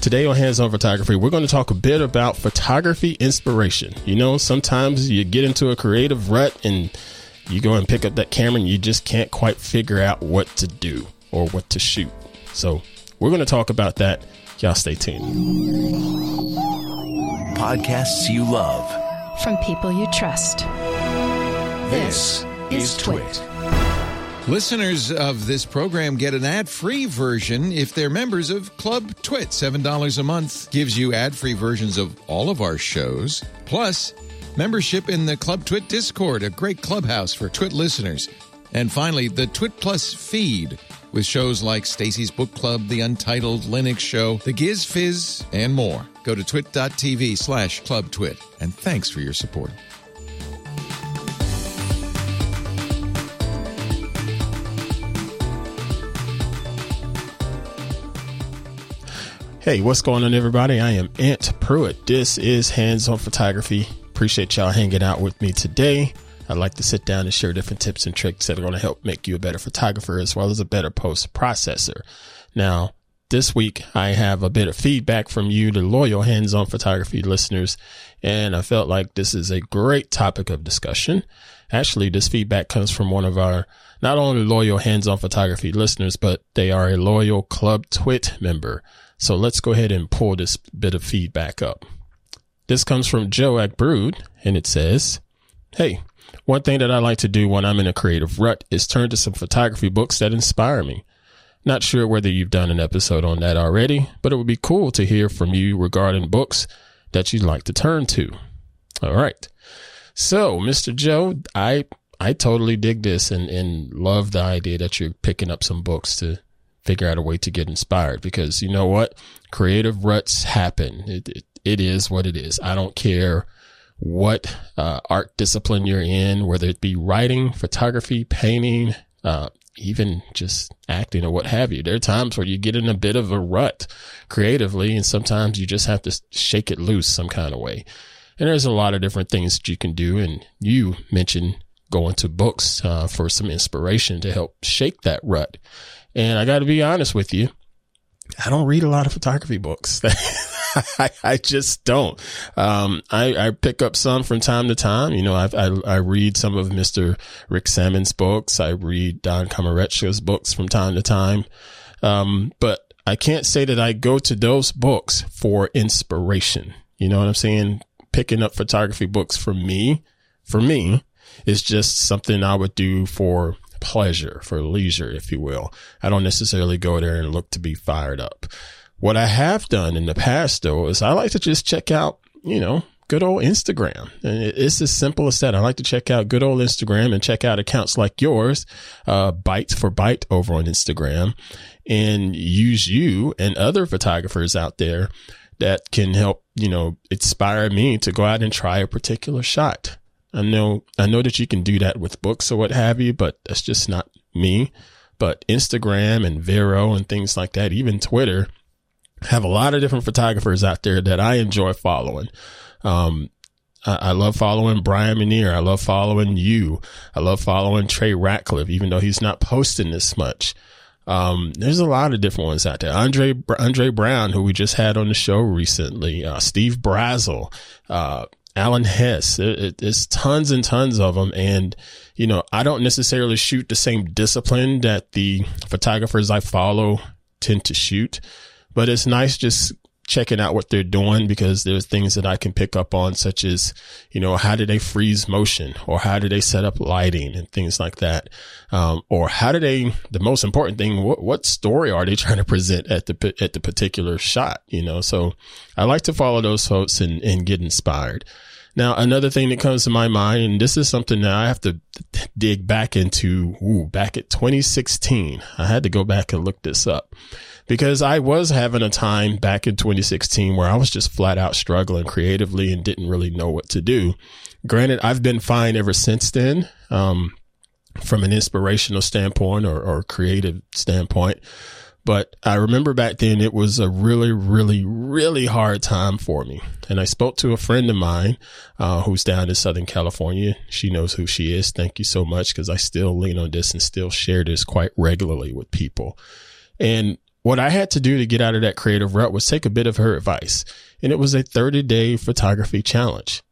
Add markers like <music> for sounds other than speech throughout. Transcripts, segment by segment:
Today on Hands On Photography, we're going to talk a bit about photography inspiration. You know, sometimes you get into a creative rut and you go and pick up that camera and you just can't quite figure out what to do or what to shoot. So, we're going to talk about that. Y'all stay tuned. Podcasts you love. From people you trust. This is Twit. Listeners of this program get an ad-free version if they're members of Club Twit. $7 a month gives you ad-free versions of all of our shows. Plus, membership in the Club Twit Discord, a great clubhouse for Twit listeners. And finally, the Twit Plus feed with shows like Stacy's Book Club, The Untitled Linux Show, The Giz Fizz, and more. Go to twit.tv slash clubtwit. And thanks for your support. Hey, what's going on, everybody? I am Ant Pruitt. This is Hands On Photography. Appreciate y'all hanging out with me today. I'd like to sit down and share different tips and tricks that are going to help make you a better photographer as well as a better post processor. Now, this week I have a bit of feedback from you, the loyal hands on photography listeners, and I felt like this is a great topic of discussion. Actually, this feedback comes from one of our not only loyal hands on photography listeners, but they are a loyal Club Twit member. So let's go ahead and pull this bit of feedback up. This comes from Joe at Brood, and it says, Hey, one thing that I like to do when I'm in a creative rut is turn to some photography books that inspire me. Not sure whether you've done an episode on that already, but it would be cool to hear from you regarding books that you'd like to turn to. All right. So, Mr. Joe, I I totally dig this and, and love the idea that you're picking up some books to figure out a way to get inspired because you know what? Creative ruts happen. It, it, it is what it is. I don't care what uh, art discipline you're in, whether it be writing, photography, painting, uh, even just acting or what have you. There are times where you get in a bit of a rut creatively, and sometimes you just have to shake it loose some kind of way. And there's a lot of different things that you can do. And you mentioned going to books uh, for some inspiration to help shake that rut. And I got to be honest with you, I don't read a lot of photography books. <laughs> I, <laughs> I, just don't. Um, I, I, pick up some from time to time. You know, I, I, I read some of Mr. Rick Sammon's books. I read Don Komarechka's books from time to time. Um, but I can't say that I go to those books for inspiration. You know what I'm saying? Picking up photography books for me, for me, is just something I would do for pleasure, for leisure, if you will. I don't necessarily go there and look to be fired up. What I have done in the past though is I like to just check out, you know, good old Instagram. And it's as simple as that. I like to check out good old Instagram and check out accounts like yours, uh, Byte for Bite over on Instagram and use you and other photographers out there that can help, you know, inspire me to go out and try a particular shot. I know, I know that you can do that with books or what have you, but that's just not me. But Instagram and Vero and things like that, even Twitter have a lot of different photographers out there that I enjoy following. Um, I, love following Brian Minier. I love following you. I love following Trey Ratcliffe, even though he's not posting this much. Um, there's a lot of different ones out there. Andre, Andre Brown, who we just had on the show recently, uh, Steve Brazel, uh, Alan Hess. It, it, there's tons and tons of them. And, you know, I don't necessarily shoot the same discipline that the photographers I follow tend to shoot, but it's nice just checking out what they're doing because there's things that I can pick up on, such as, you know, how do they freeze motion or how do they set up lighting and things like that? Um, or how do they, the most important thing, what, what story are they <laughs> trying to present at the, at the particular shot? You know, so I like to follow those folks and, and get inspired. Now, another thing that comes to my mind, and this is something that I have to dig back into, ooh, back at 2016. I had to go back and look this up because I was having a time back in 2016 where I was just flat out struggling creatively and didn't really know what to do. Granted, I've been fine ever since then. Um, from an inspirational standpoint or, or creative standpoint. But I remember back then it was a really, really, really hard time for me. And I spoke to a friend of mine, uh, who's down in Southern California. She knows who she is. Thank you so much because I still lean on this and still share this quite regularly with people. And what I had to do to get out of that creative rut was take a bit of her advice. And it was a 30 day photography challenge.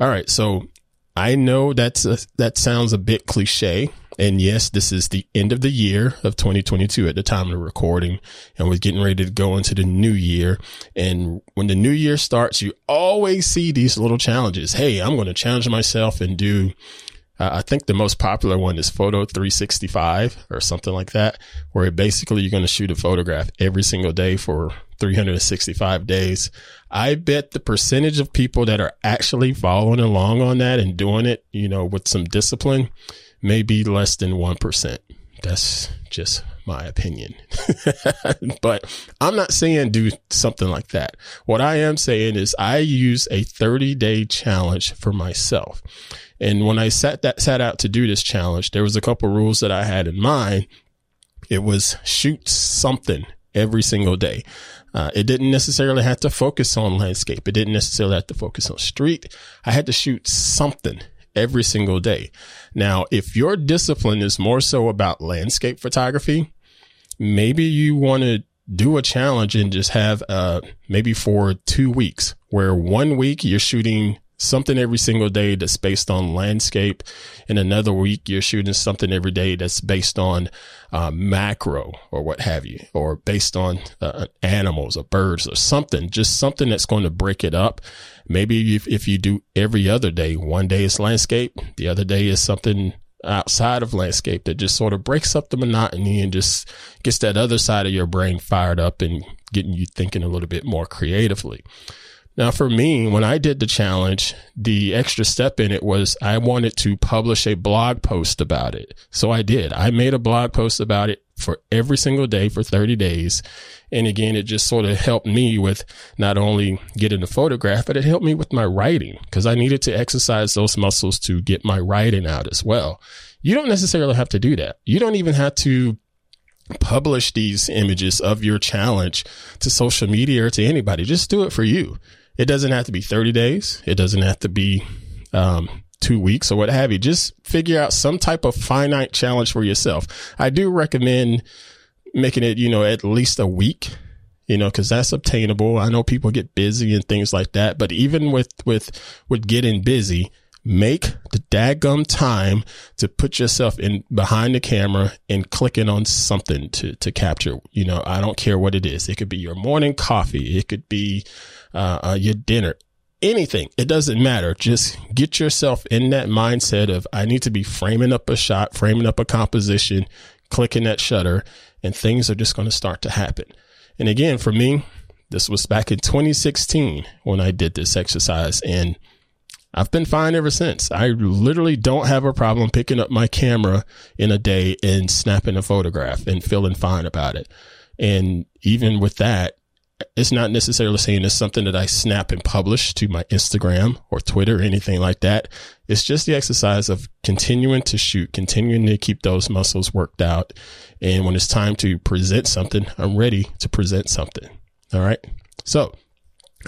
All right. So I know that's a, that sounds a bit cliche. And yes, this is the end of the year of 2022 at the time of recording. And we're getting ready to go into the new year. And when the new year starts, you always see these little challenges. Hey, I'm going to challenge myself and do uh, I think the most popular one is Photo 365 or something like that, where basically you're going to shoot a photograph every single day for 365 days. I bet the percentage of people that are actually following along on that and doing it, you know, with some discipline may be less than 1%. That's just my opinion. <laughs> but I'm not saying do something like that. What I am saying is I use a 30 day challenge for myself. And when I sat that, sat out to do this challenge, there was a couple rules that I had in mind. It was shoot something every single day. Uh, it didn't necessarily have to focus on landscape. It didn't necessarily have to focus on street. I had to shoot something every single day. Now, if your discipline is more so about landscape photography, maybe you want to do a challenge and just have, uh, maybe for two weeks where one week you're shooting something every single day that's based on landscape. In another week, you're shooting something every day that's based on uh, macro or what have you, or based on uh, animals or birds or something, just something that's going to break it up. Maybe if, if you do every other day, one day is landscape, the other day is something outside of landscape that just sort of breaks up the monotony and just gets that other side of your brain fired up and getting you thinking a little bit more creatively. Now, for me, when I did the challenge, the extra step in it was I wanted to publish a blog post about it. So I did. I made a blog post about it for every single day for 30 days. And again, it just sort of helped me with not only getting the photograph, but it helped me with my writing because I needed to exercise those muscles to get my writing out as well. You don't necessarily have to do that. You don't even have to publish these images of your challenge to social media or to anybody. Just do it for you. It doesn't have to be 30 days. It doesn't have to be, um, two weeks or what have you. Just figure out some type of finite challenge for yourself. I do recommend making it, you know, at least a week, you know, cause that's obtainable. I know people get busy and things like that, but even with, with, with getting busy, make the daggum time to put yourself in behind the camera and clicking on something to, to capture. You know, I don't care what it is. It could be your morning coffee. It could be, uh, uh, your dinner, anything. It doesn't matter. Just get yourself in that mindset of, I need to be framing up a shot, framing up a composition, clicking that shutter and things are just going to start to happen. And again, for me, this was back in 2016 when I did this exercise and I've been fine ever since. I literally don't have a problem picking up my camera in a day and snapping a photograph and feeling fine about it. And even with that, it's not necessarily saying it's something that I snap and publish to my Instagram or Twitter or anything like that. It's just the exercise of continuing to shoot, continuing to keep those muscles worked out. And when it's time to present something, I'm ready to present something. All right. So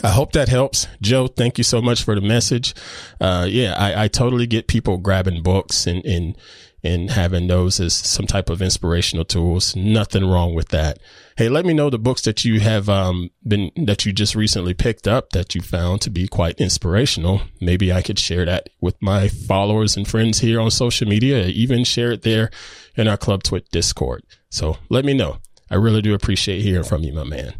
I hope that helps. Joe, thank you so much for the message. Uh, yeah, I, I totally get people grabbing books and, and, and having those as some type of inspirational tools. Nothing wrong with that. Hey, let me know the books that you have, um, been, that you just recently picked up that you found to be quite inspirational. Maybe I could share that with my followers and friends here on social media, even share it there in our Club Twit Discord. So let me know. I really do appreciate hearing from you, my man.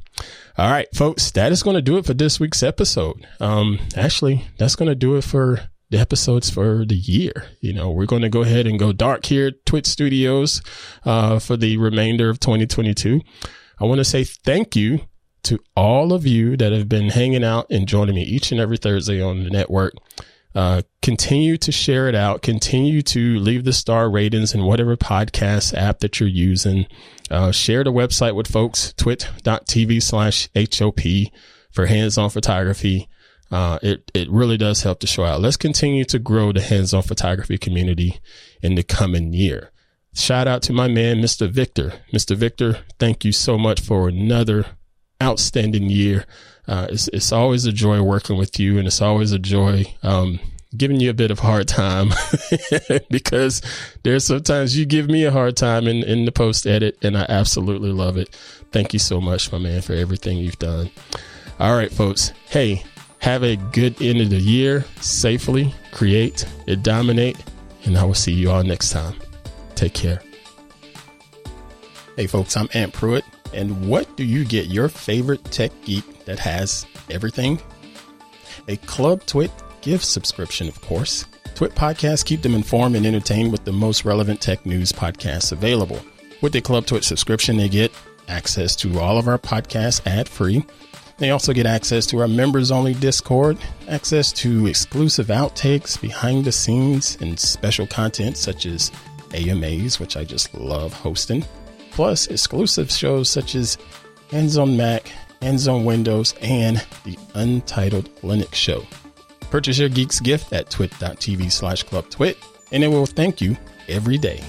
All right, folks, that is going to do it for this week's episode. Um, actually, that's going to do it for the episodes for the year. You know, we're going to go ahead and go dark here at Twit Studios, uh, for the remainder of 2022. I want to say thank you to all of you that have been hanging out and joining me each and every Thursday on the network. Uh, continue to share it out. Continue to leave the star ratings in whatever podcast app that you're using. Uh, share the website with folks, twit.tv slash HOP for hands-on photography. Uh, it, it really does help to show out. Let's continue to grow the hands-on photography community in the coming year. Shout out to my man, Mr. Victor. Mr. Victor, thank you so much for another outstanding year. Uh, it's, it's always a joy working with you and it's always a joy, um, giving you a bit of hard time <laughs> because there's sometimes you give me a hard time in, in the post edit, and I absolutely love it. Thank you so much, my man, for everything you've done. All right, folks. Hey, have a good end of the year safely, create, and dominate, and I will see you all next time. Take care. Hey, folks, I'm Ant Pruitt. And what do you get your favorite tech geek that has everything? A Club Twit gift subscription, of course. Twit podcasts keep them informed and entertained with the most relevant tech news podcasts available. With a Club Twit subscription, they get access to all of our podcasts ad free. They also get access to our members only Discord, access to exclusive outtakes, behind the scenes, and special content such as AMAs, which I just love hosting plus exclusive shows such as Hands on Mac, Hands on Windows, and the Untitled Linux Show. Purchase your Geeks gift at twit.tv slash club twit, and it will thank you every day.